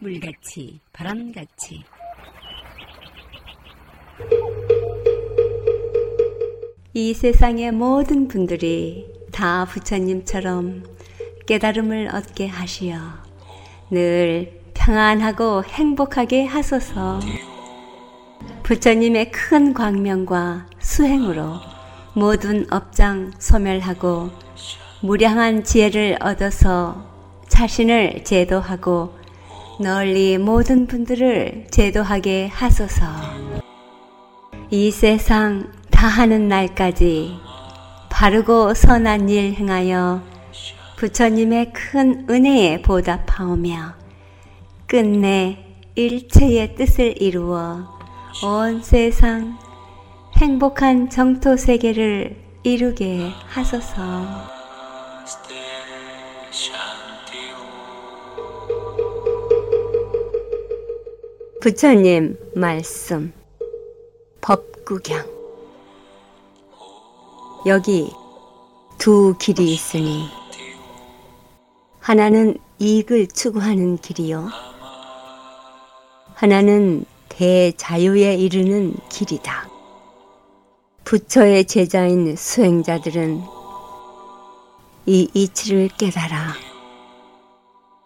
물같이 바람같이. 이 세상의 모든 분들이 다 부처님처럼 깨달음을 얻게 하시어 늘 평안하고 행복하게 하소서. 부처님의 큰 광명과 수행으로 모든 업장 소멸하고 무량한 지혜를 얻어서 자신을 제도하고 널리 모든 분들을 제도하게 하소서. 이 세상 다하는 날까지 바르고 선한 일 행하여 부처님의 큰 은혜에 보답하오며 끝내 일체의 뜻을 이루어 온 세상 행복한 정토 세계를 이루게 하소서. 부처님 말씀 법구경 여기 두 길이 있으니 하나는 이익을 추구하는 길이요 하나는 대자유에 이르는 길이다. 부처의 제자인 수행자들은 이 이치를 깨달아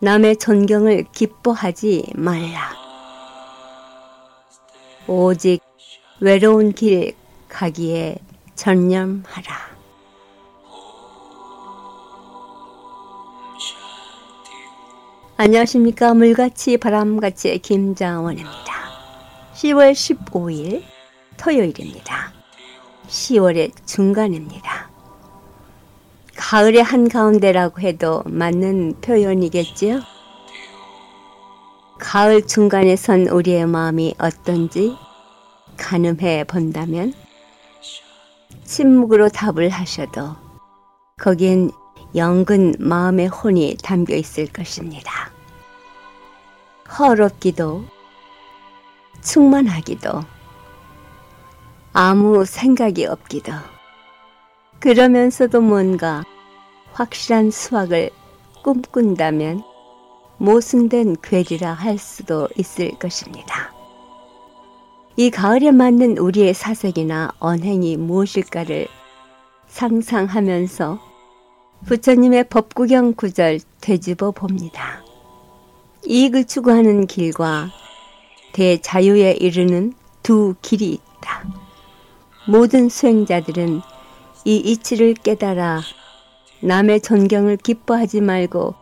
남의 존경을 기뻐하지 말라. 오직 외로운 길 가기에 전념하라. 안녕하십니까. 물같이 바람같이 김자원입니다. 10월 15일 토요일입니다. 10월의 중간입니다. 가을의 한가운데라고 해도 맞는 표현이겠지요? 가을 중간에 선 우리의 마음이 어떤지 가늠해 본다면 침묵으로 답을 하셔도 거기엔 영근 마음의 혼이 담겨 있을 것입니다. 허롭기도 충만하기도 아무 생각이 없기도 그러면서도 뭔가 확실한 수확을 꿈꾼다면 모순된 괴리라 할 수도 있을 것입니다. 이 가을에 맞는 우리의 사색이나 언행이 무엇일까를 상상하면서 부처님의 법구경 구절 되짚어 봅니다. 이익을 추구하는 길과 대자유에 이르는 두 길이 있다. 모든 수행자들은 이 이치를 깨달아 남의 존경을 기뻐하지 말고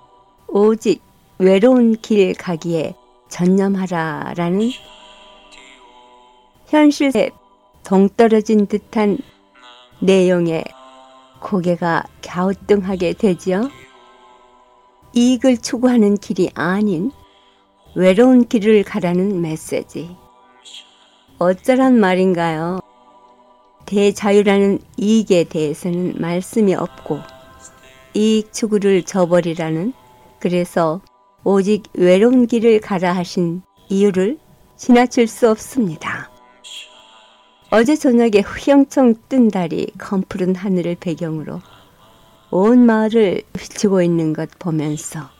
오직 외로운 길 가기에 전념하라라는 현실에 동떨어진 듯한 내용에 고개가 갸우뚱하게 되지요. 이익을 추구하는 길이 아닌 외로운 길을 가라는 메시지. 어쩌란 말인가요? 대자유라는 이익에 대해서는 말씀이 없고 이익 추구를 저버리라는 그래서 오직 외로운 길을 가라 하신 이유를 지나칠 수 없습니다. 어제 저녁에 휘영청 뜬 달이 검푸른 하늘을 배경으로 온 마을을 비추고 있는 것 보면서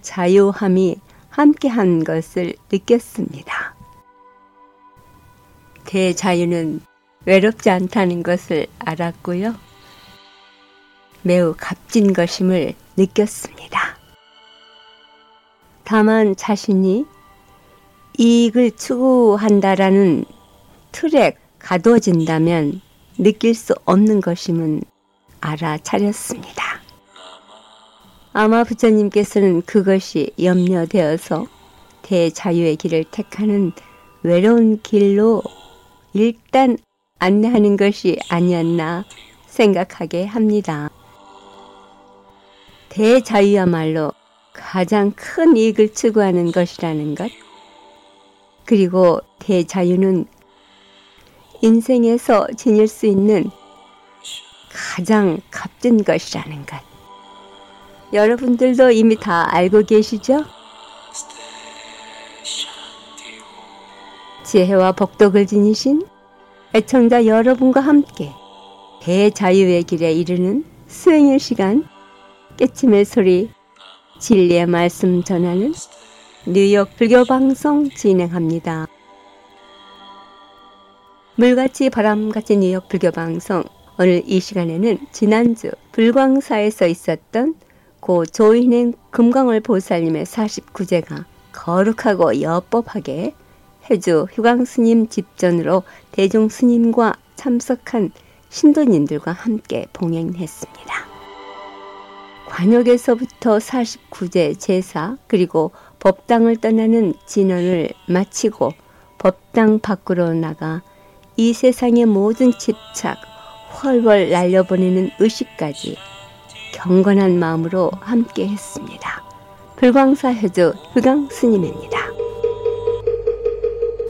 자유함이 함께한 것을 느꼈습니다. 대자유는 외롭지 않다는 것을 알았고요. 매우 값진 것임을 느꼈습니다. 다만 자신이 이익을 추구한다라는 틀에 가둬진다면 느낄 수 없는 것임은 알아차렸습니다. 아마 부처님께서는 그것이 염려되어서 대자유의 길을 택하는 외로운 길로 일단 안내하는 것이 아니었나 생각하게 합니다. 대자유야말로 가장 큰 이익을 추구하는 것이라는 것. 그리고 대자유는 인생에서 지닐 수 있는 가장 값진 것이라는 것. 여러분들도 이미 다 알고 계시죠? 지혜와 복덕을 지니신 애청자 여러분과 함께 대자유의 길에 이르는 수행의 시간 깨침의 소리 진리의 말씀 전하는 뉴욕 불교 방송 진행합니다. 물같이 바람같이 뉴욕 불교 방송 오늘 이 시간에는 지난주 불광사에서 있었던 고 조인행 금강월 보살님의 49제가 거룩하고 여법하게 해주 휴강스님 집전으로 대종스님과 참석한 신도님들과 함께 봉행했습니다. 관역에서부터 49제 제사 그리고 법당을 떠나는 진언을 마치고 법당 밖으로 나가 이 세상의 모든 집착 훨훨 날려보내는 의식까지 경건한 마음으로 함께 했습니다. 불광사 해주 흑강 스님입니다.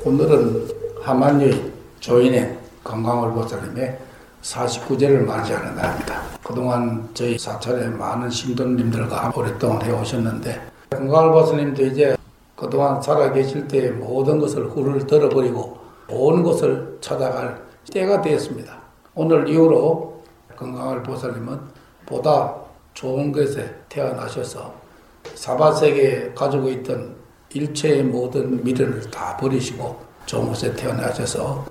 오늘은 하만유인 조인의 건강을 보살님의 49제를 맞이하는 날입니다. 그동안 저희 사찰에 많은 신도님들과 오랫동안 해오셨는데 건강을 보살님도 이제 그동안 살아계실 때 모든 것을 후를 들어버리고 온 것을 찾아갈 때가 되었습니다. 오늘 이후로 건강을 보살님은 보다 좋은 것에 태어나셔서 사바세계에 가지고 있던 일체의 모든 미련을 다 버리시고 좋은 곳에 태어나셔서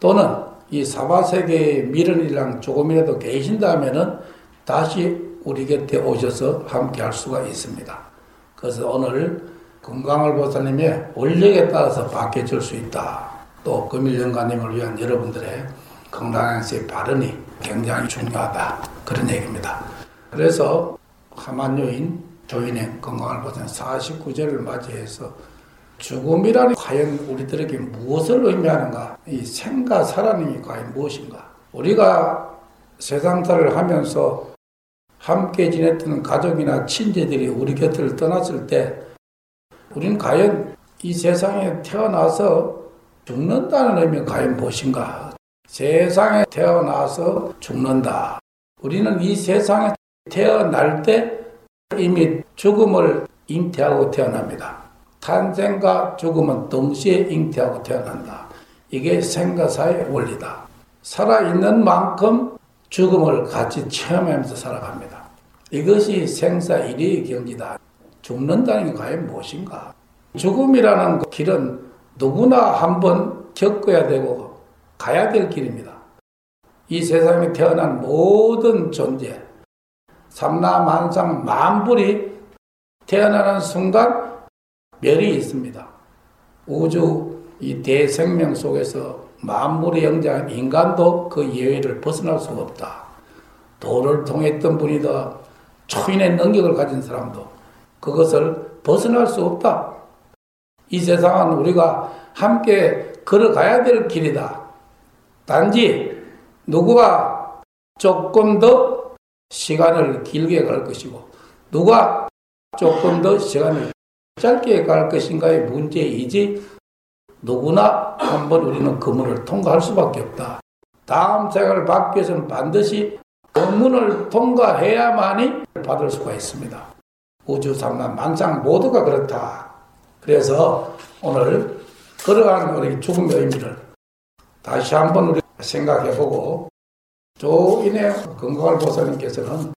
또는 이 사바세계의 미련이랑 조금이라도 계신다면은 다시 우리 곁에 오셔서 함께 할 수가 있습니다. 그래서 오늘 건강을 보살님의 원력에 따라서 바뀌어질 수 있다. 또 금일영가님을 위한 여러분들의 건강행세 발언이 굉장히 중요하다. 그런 얘기입니다. 그래서 하만요인 조인의 건강을 보살님 49제를 맞이해서 죽음이라는 과연 우리들에게 무엇을 의미하는가? 이 생과 살아남이 과연 무엇인가? 우리가 세상살을 하면서 함께 지냈던 가족이나 친지들이 우리 곁을 떠났을 때 우리는 과연 이 세상에 태어나서 죽는다는 의미가 과연 무엇인가? 세상에 태어나서 죽는다. 우리는 이 세상에 태어날 때 이미 죽음을 잉태하고 태어납니다. 탄생과 죽음은 동시에 잉태하고 태어난다. 이게 생가사의 원리다. 살아있는 만큼 죽음을 같이 체험하면서 살아갑니다. 이것이 생사 일의 경지다. 죽는다는 게 과연 무엇인가? 죽음이라는 길은 누구나 한번 겪어야 되고 가야 될 길입니다. 이 세상에 태어난 모든 존재, 삼라만상 만불이 태어나는 순간 멸이 있습니다. 우주 이 대생명 속에서 만물의 영장인 인간도 그 예외를 벗어날 수가 없다. 도를 통했던 분이다. 초인의 능력을 가진 사람도 그것을 벗어날 수 없다. 이 세상은 우리가 함께 걸어가야 될 길이다. 단지 누구가 조금 더 시간을 길게 갈 것이고 누가 조금 더 시간을 짧게 갈 것인가의 문제이지 누구나 한번 우리는 그 문을 통과할 수밖에 없다. 다음 생을 받기 위해서는 반드시 그 문을 통과해야만이 받을 수가 있습니다. 우주 삼만 만상 모두가 그렇다. 그래서 오늘 걸어가는 우리 죽음의 의미를 다시 한번 우리 생각해보고 조인의 건강을 보살님께서는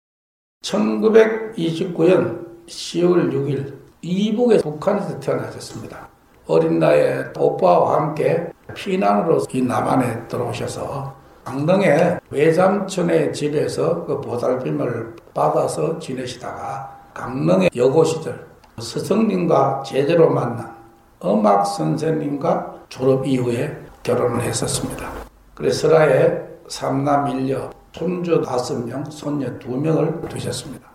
1929년 10월 6일 이북의 북한에서 태어나셨습니다. 어린 나이에 오빠와 함께 피난으로 이 남한에 들어오셔서 강릉의 외삼촌의 집에서 그 보살핌을 받아서 지내시다가 강릉의 여고 시절 스승님과 제대로 만난 음악 선생님과 졸업 이후에 결혼을 했었습니다. 그래서 설아에 삼남 일녀, 손주 다섯 명, 손녀 두 명을 두셨습니다.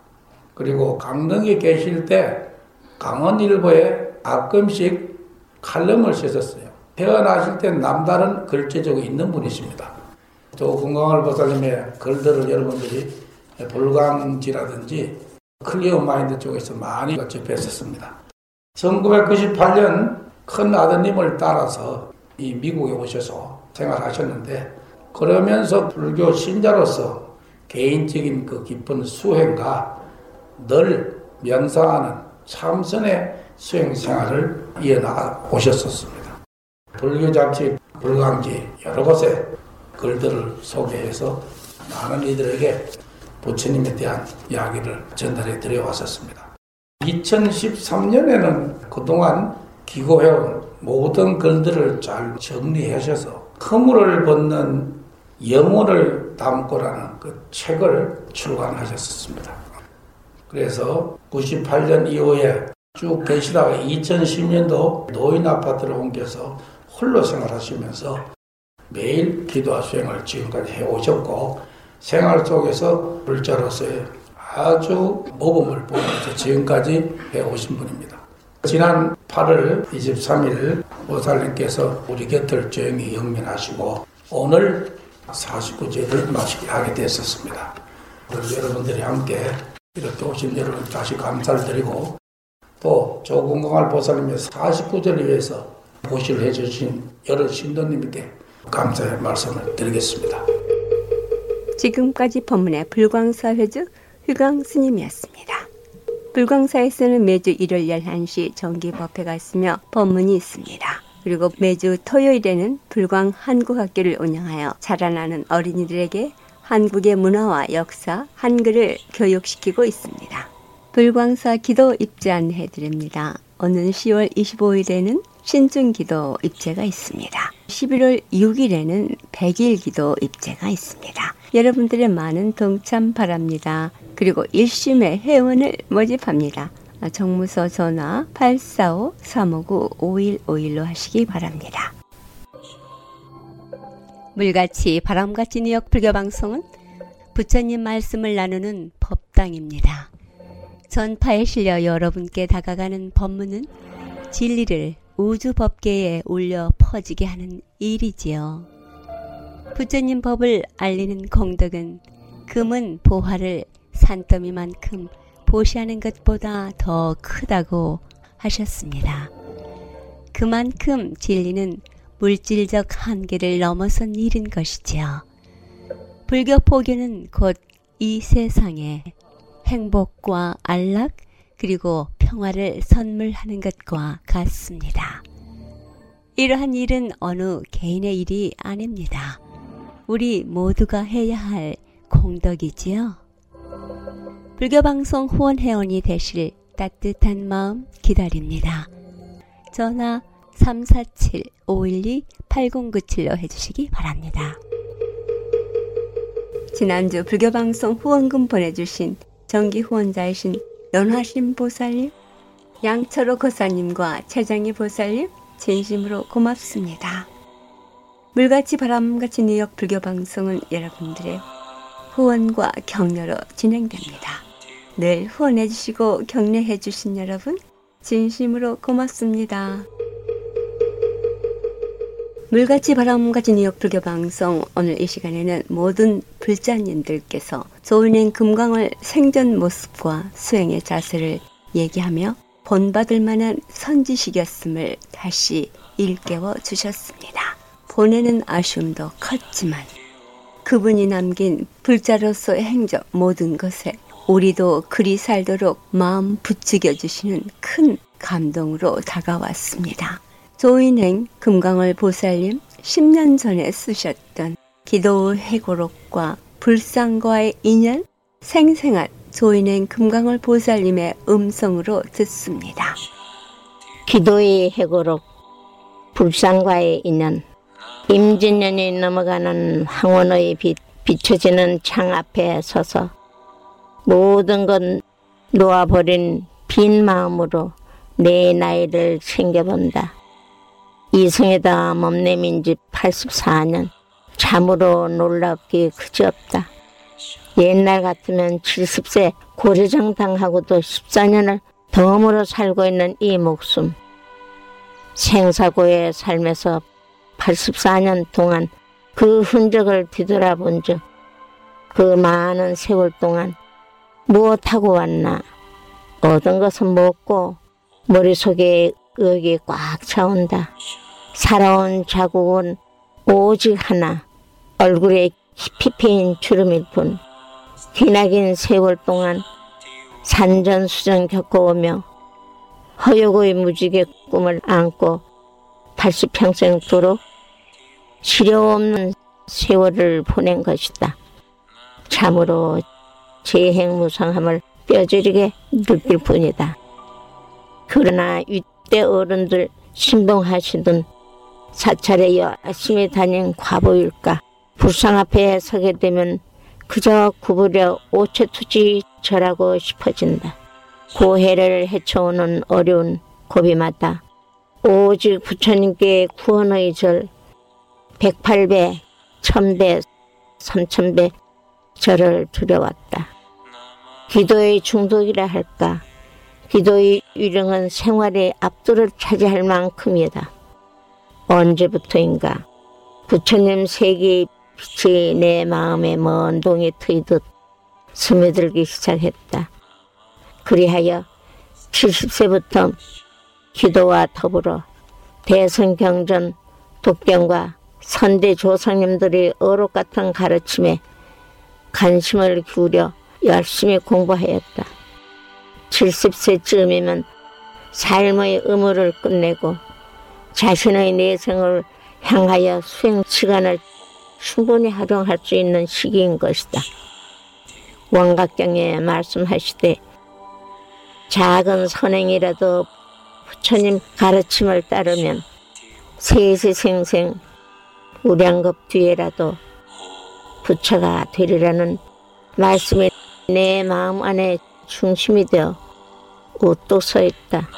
그리고 강릉에 계실 때 강원일보에 가끔씩 칼럼을 쓰셨어요. 태어나실 때 남다른 글재주가 있는 분이십니다. 또 건강을 보살님의 글들을 여러분들이 불광지라든지 클리어 마인드 쪽에서 많이 접했었습니다. 1998년 큰 아드님을 따라서 이 미국에 오셔서 생활하셨는데 그러면서 불교 신자로서 개인적인 그 깊은 수행과 늘 명상하는 참선의 수행 생활을 이어나가 오셨었습니다. 불교 잡지, 불광지 여러 곳에 글들을 소개해서 많은 이들에게 부처님에 대한 이야기를 전달해 드려 왔었습니다. 2013년에는 그동안 기고해온 모든 글들을 잘 정리하셔서 허물을 벗는 영혼을 담고라는 그 책을 출간하셨습니다. 그래서 98년 이후에 쭉 계시다가 2010년도 노인 아파트를 옮겨서 홀로 생활하시면서 매일 기도와 수행을 지금까지 해오셨고 생활 속에서 불자로서의 아주 모범을 보면서 지금까지 해오신 분입니다. 지난 8월 23일 보살님께서 우리 곁을 조용히 영면하시고 오늘 49제를 마치게 하게 됐었습니다. 여러분들이 함께 이렇게 오신 여러분 다시 감사를 드리고 또 조건강할 보살님의 49제를 위해서 보시를 해주신 여러 신도님께 감사의 말씀을 드리겠습니다. 지금까지 법문의 불광사 회주 휘광 스님이었습니다. 불광사에서는 매주 일요일 11시 정기 법회가 있으며 법문이 있습니다. 그리고 매주 토요일에는 불광 한국학교를 운영하여 자라나는 어린이들에게 한국의 문화와 역사, 한글을 교육시키고 있습니다. 불광사 기도 입제 안해 드립니다. 오는 10월 25일에는 신중 기도 입제가 있습니다. 11월 6일에는 100일 기도 입제가 있습니다. 여러분들의 많은 동참 바랍니다. 그리고 1심의 회원을 모집합니다. 정무서 전화 845-359-5151로 하시기 바랍니다. 물같이 바람같이 뉴욕 불교 방송은 부처님 말씀을 나누는 법당입니다. 전파에 실려 여러분께 다가가는 법문은 진리를 우주 법계에 올려 퍼지게 하는 일이지요. 부처님 법을 알리는 공덕은 금은 보화를 산더미만큼 보시하는 것보다 더 크다고 하셨습니다. 그만큼 진리는 물질적 한계를 넘어선 일인 것이지요. 불교 포교는 곧 이 세상에 행복과 안락 그리고 평화를 선물하는 것과 같습니다. 이러한 일은 어느 개인의 일이 아닙니다. 우리 모두가 해야 할 공덕이지요. 불교방송 후원 회원이 되실 따뜻한 마음 기다립니다. 전화 347-512-8097로 해주시기 바랍니다. 지난주 불교방송 후원금 보내주신 정기 후원자이신 연화신 보살님, 양철호 거사님과 최장희 보살님 진심으로 고맙습니다. 물같이 바람같이 뉴욕 불교 방송은 여러분들의 후원과 격려로 진행됩니다. 늘 후원해 주시고 격려해 주신 여러분 진심으로 고맙습니다. 물같이 바람같이 뉴욕 불교 방송 오늘 이 시간에는 모든 불자님들께서 조은행 금강을 생전 모습과 수행의 자세를 얘기하며 본받을 만한 선지식이었음을 다시 일깨워 주셨습니다. 보내는 아쉬움도 컸지만 그분이 남긴 불자로서의 행적 모든 것에 우리도 그리 살도록 마음 부추겨 주시는 큰 감동으로 다가왔습니다. 조인행 금강을 보살님 10년 전에 쓰셨던 기도 해고록과 불상과의 인연 생생한 조인행 금강을 보살님의 음성으로 듣습니다. 기도의 해고록 불상과의 인연 임진년이 넘어가는 황혼의 빛 비춰지는 창 앞에 서서 모든 건 놓아버린 빈 마음으로 내 나이를 챙겨본다. 이승에다 몸내민 지 84년 참으로 놀랍기 그지없다. 옛날 같으면 70세 고려정당하고도 14년을 덤으로 살고 있는 이 목숨. 생사고의 삶에서 84년 동안 그 흔적을 뒤돌아본 즉, 그 많은 세월 동안 무엇하고 왔나? 얻은 것은 먹고 머릿속에 의욕이 꽉 차온다. 살아온 자국은 오직 하나. 얼굴에 깊이 패인 주름일 뿐. 기나긴 세월 동안 산전수전 겪어오며 허욕의 무지개 꿈을 안고 80평생 도록 시려 없는 세월을 보낸 것이다. 참으로 재행무상함을 뼈저리게 느낄 뿐이다. 그러나 이때 어른들 신봉하시던 사찰에 열심히 다닌 과보일까 불상 앞에 서게 되면 그저 구부려 오체투지 절하고 싶어진다. 고해를 헤쳐오는 어려운 고비마다 오직 부처님께 구원의 절 108배, 1000배, 3000배 절을 두려웠다. 기도의 중독이라 할까 기도의 유령은 생활의 압도를 차지할 만큼이다. 언제부터인가 부처님 세계의 빛이 내 마음에 먼 동에 트이듯 스며들기 시작했다. 그리하여 70세부터 기도와 더불어 대성경전 독경과 선대 조상님들의 어록 같은 가르침에 관심을 기울여 열심히 공부하였다. 70세쯤이면 삶의 의무를 끝내고 자신의 내생을 향하여 수행 시간을 충분히 활용할 수 있는 시기인 것이다. 원각경에 말씀하시되 작은 선행이라도 부처님 가르침을 따르면 세세생생 우량급 뒤에라도 부처가 되리라는 말씀이 내 마음 안에 중심이 되어 옷도 서 있다.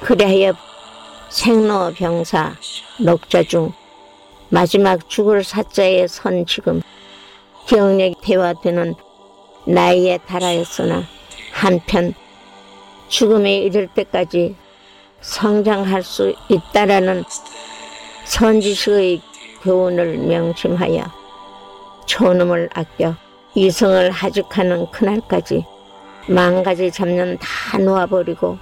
그리하여 생로 병사 녹자 중 마지막 죽을 사자에 선 지금 기억력이 대화되는 나이에 달하였으나 한편 죽음에 이를 때까지 성장할 수 있다라는 선지식의 교훈을 명심하여 초놈을 아껴 이성을 하직하는 그날까지 만 가지 잡념 다 놓아버리고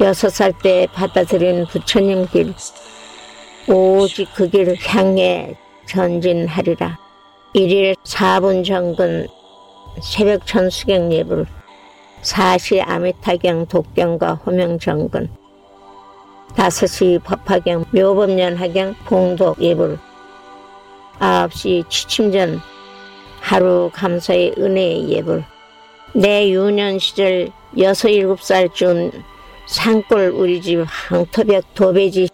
여섯 살 때 받아들인 부처님 길 오직 그 길을 향해 전진하리라. 일일 4분 정근 새벽 천수경 예불 사시 아미타경 독경과 호명 정근 다섯 시 법화경 묘법년 하경 공독 예불 아홉 시 취침전 하루 감사의 은혜의 예불 내 유년 시절 여섯 일곱 살쯤 산골 우리 집 황토벽 도배지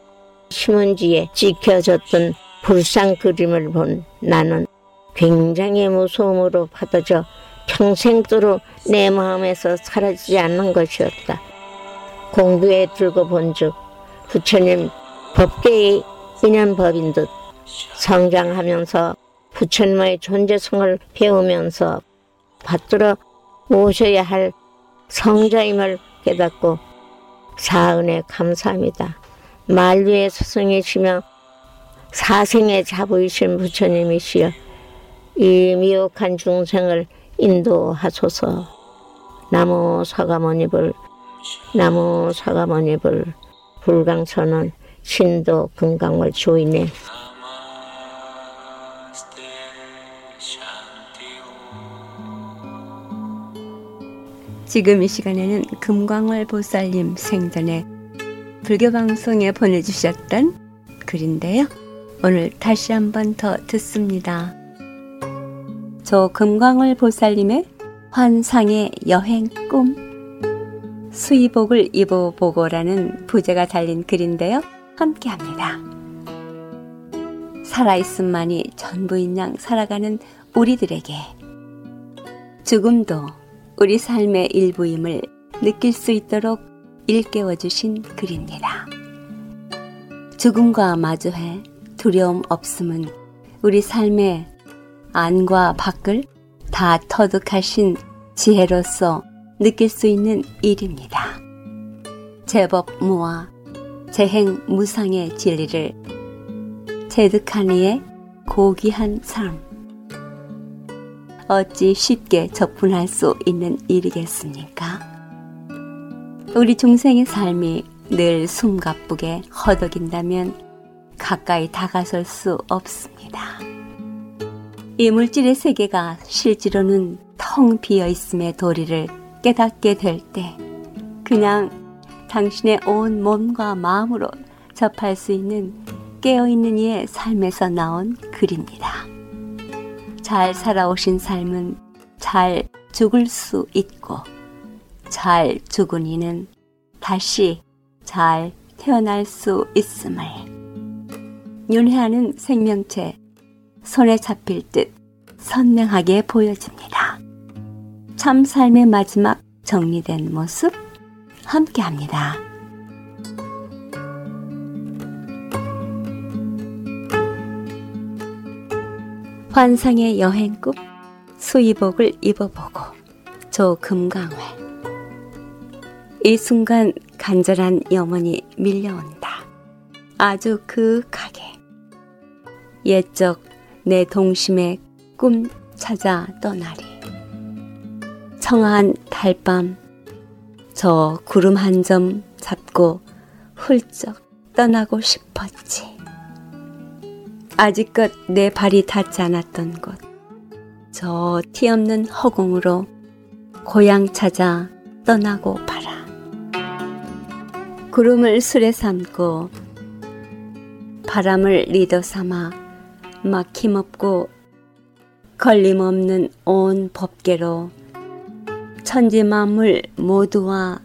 신문지에 찍혀졌던 불상 그림을 본 나는 굉장히 무서움으로 받아져 평생도록 내 마음에서 사라지지 않는 것이었다. 공부에 들고 본즉 부처님 법계의 인연법인 듯 성장하면서 부처님의 존재성을 배우면서 받들어 모셔야 할 성자임을 깨닫고 사은에 감사합니다. 만류의 스승이시며 사생의 자부이신 부처님이시여 이 미혹한 중생을 인도하소서 나무 사과머니불 나무 사과머니불 불강천원 신도 금강월 조이네 지금 이 시간에는 금광월 보살님 생전에 불교 방송에 보내주셨던 글인데요. 오늘 다시 한번 더 듣습니다. 저 금광월 보살님의 환상의 여행 꿈 수의복을 입어보고라는 부제가 달린 글인데요. 함께 합니다. 살아있음만이 전부인 양 살아가는 우리들에게 죽음도 우리 삶의 일부임을 느낄 수 있도록 일깨워 주신 글입니다. 죽음과 마주해 두려움 없음은 우리 삶의 안과 밖을 다 터득하신 지혜로서 느낄 수 있는 일입니다. 제법 무와 재행 무상의 진리를 체득하니의 고귀한 삶. 어찌 쉽게 접근할 수 있는 일이겠습니까? 우리 중생의 삶이 늘 숨가쁘게 허덕인다면 가까이 다가설 수 없습니다. 이 물질의 세계가 실제로는 텅 비어 있음의 도리를 깨닫게 될 때, 그냥 당신의 온 몸과 마음으로 접할 수 있는 깨어있는 이의 삶에서 나온 글입니다. 잘 살아오신 삶은 잘 죽을 수 있고 잘 죽은 이는 다시 잘 태어날 수 있음을 윤회하는 생명체 손에 잡힐 듯 선명하게 보여집니다. 참 삶의 마지막 정리된 모습 함께합니다. 환상의 여행국 수의복을 입어보고 조금강회 이 순간 간절한 염원이 밀려온다. 아주 그윽하게 옛적 내 동심의 꿈 찾아 떠나리 청아한 달밤 저 구름 한 점 잡고 훌쩍 떠나고 싶었지. 아직껏 내 발이 닿지 않았던 곳, 저 티 없는 허공으로 고향 찾아 떠나고 봐라. 구름을 술에 삼고 바람을 리더 삼아 막힘없고 걸림없는 온 법계로 천지 만물 모두와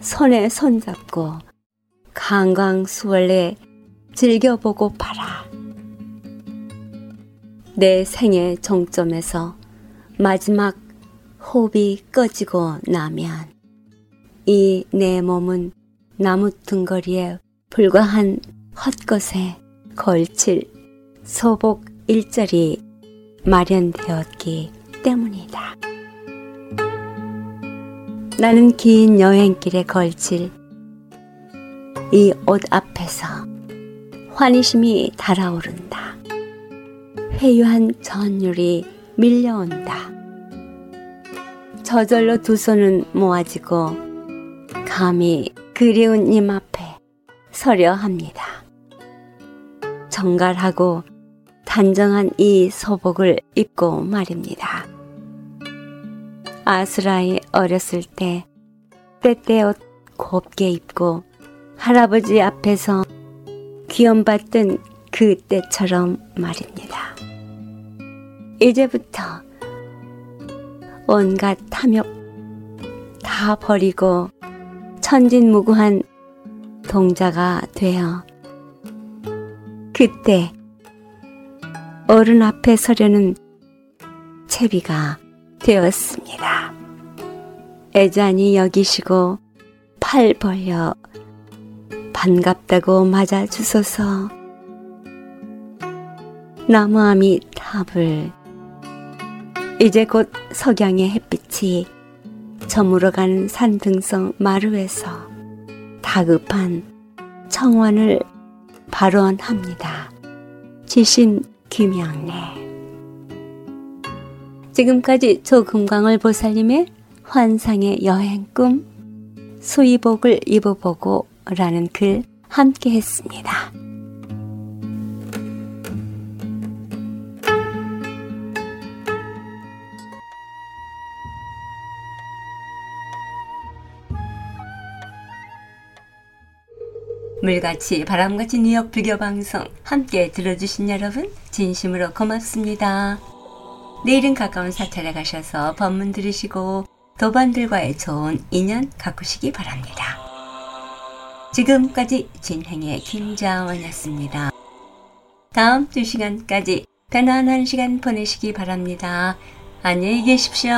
손에 손잡고 강강수월래 즐겨보고 봐라. 내 생의 종점에서 마지막 호흡이 꺼지고 나면 이 내 몸은 나무 등거리에 불과한 헛것에 걸칠 소복 일절이 마련되었기 때문이다. 나는 긴 여행길에 걸칠 이 옷 앞에서 환희심이 달아오른다. 회유한 전율이 밀려온다. 저절로 두 손은 모아지고 감히 그리운 님 앞에 서려 합니다. 정갈하고 단정한 이 소복을 입고 말입니다. 아스라이 어렸을 때 때때옷 곱게 입고 할아버지 앞에서 귀염받던 그 때처럼 말입니다. 이제부터 온갖 탐욕 다 버리고 천진무구한 동자가 되어 그때 어른 앞에 서려는 채비가 되었습니다. 애잔히 여기시고 팔 벌려 반갑다고 맞아주소서 나무아미 탑을 이제 곧 석양의 햇빛이 저물어가는 산등성 마루에서 다급한 청원을 발언합니다. 지신 김영래 지금까지 조금광을 보살님의 환상의 여행 꿈 수의복을 입어보고 라는 글 함께 했습니다. 물같이 바람같이 뉴욕 불교 방송 함께 들어주신 여러분 진심으로 고맙습니다. 내일은 가까운 사찰에 가셔서 법문 들으시고 도반들과의 좋은 인연 가꾸시기 바랍니다. 지금까지 진행의 김자원이었습니다. 다음 두 시간까지 편안한 시간 보내시기 바랍니다. 안녕히 계십시오.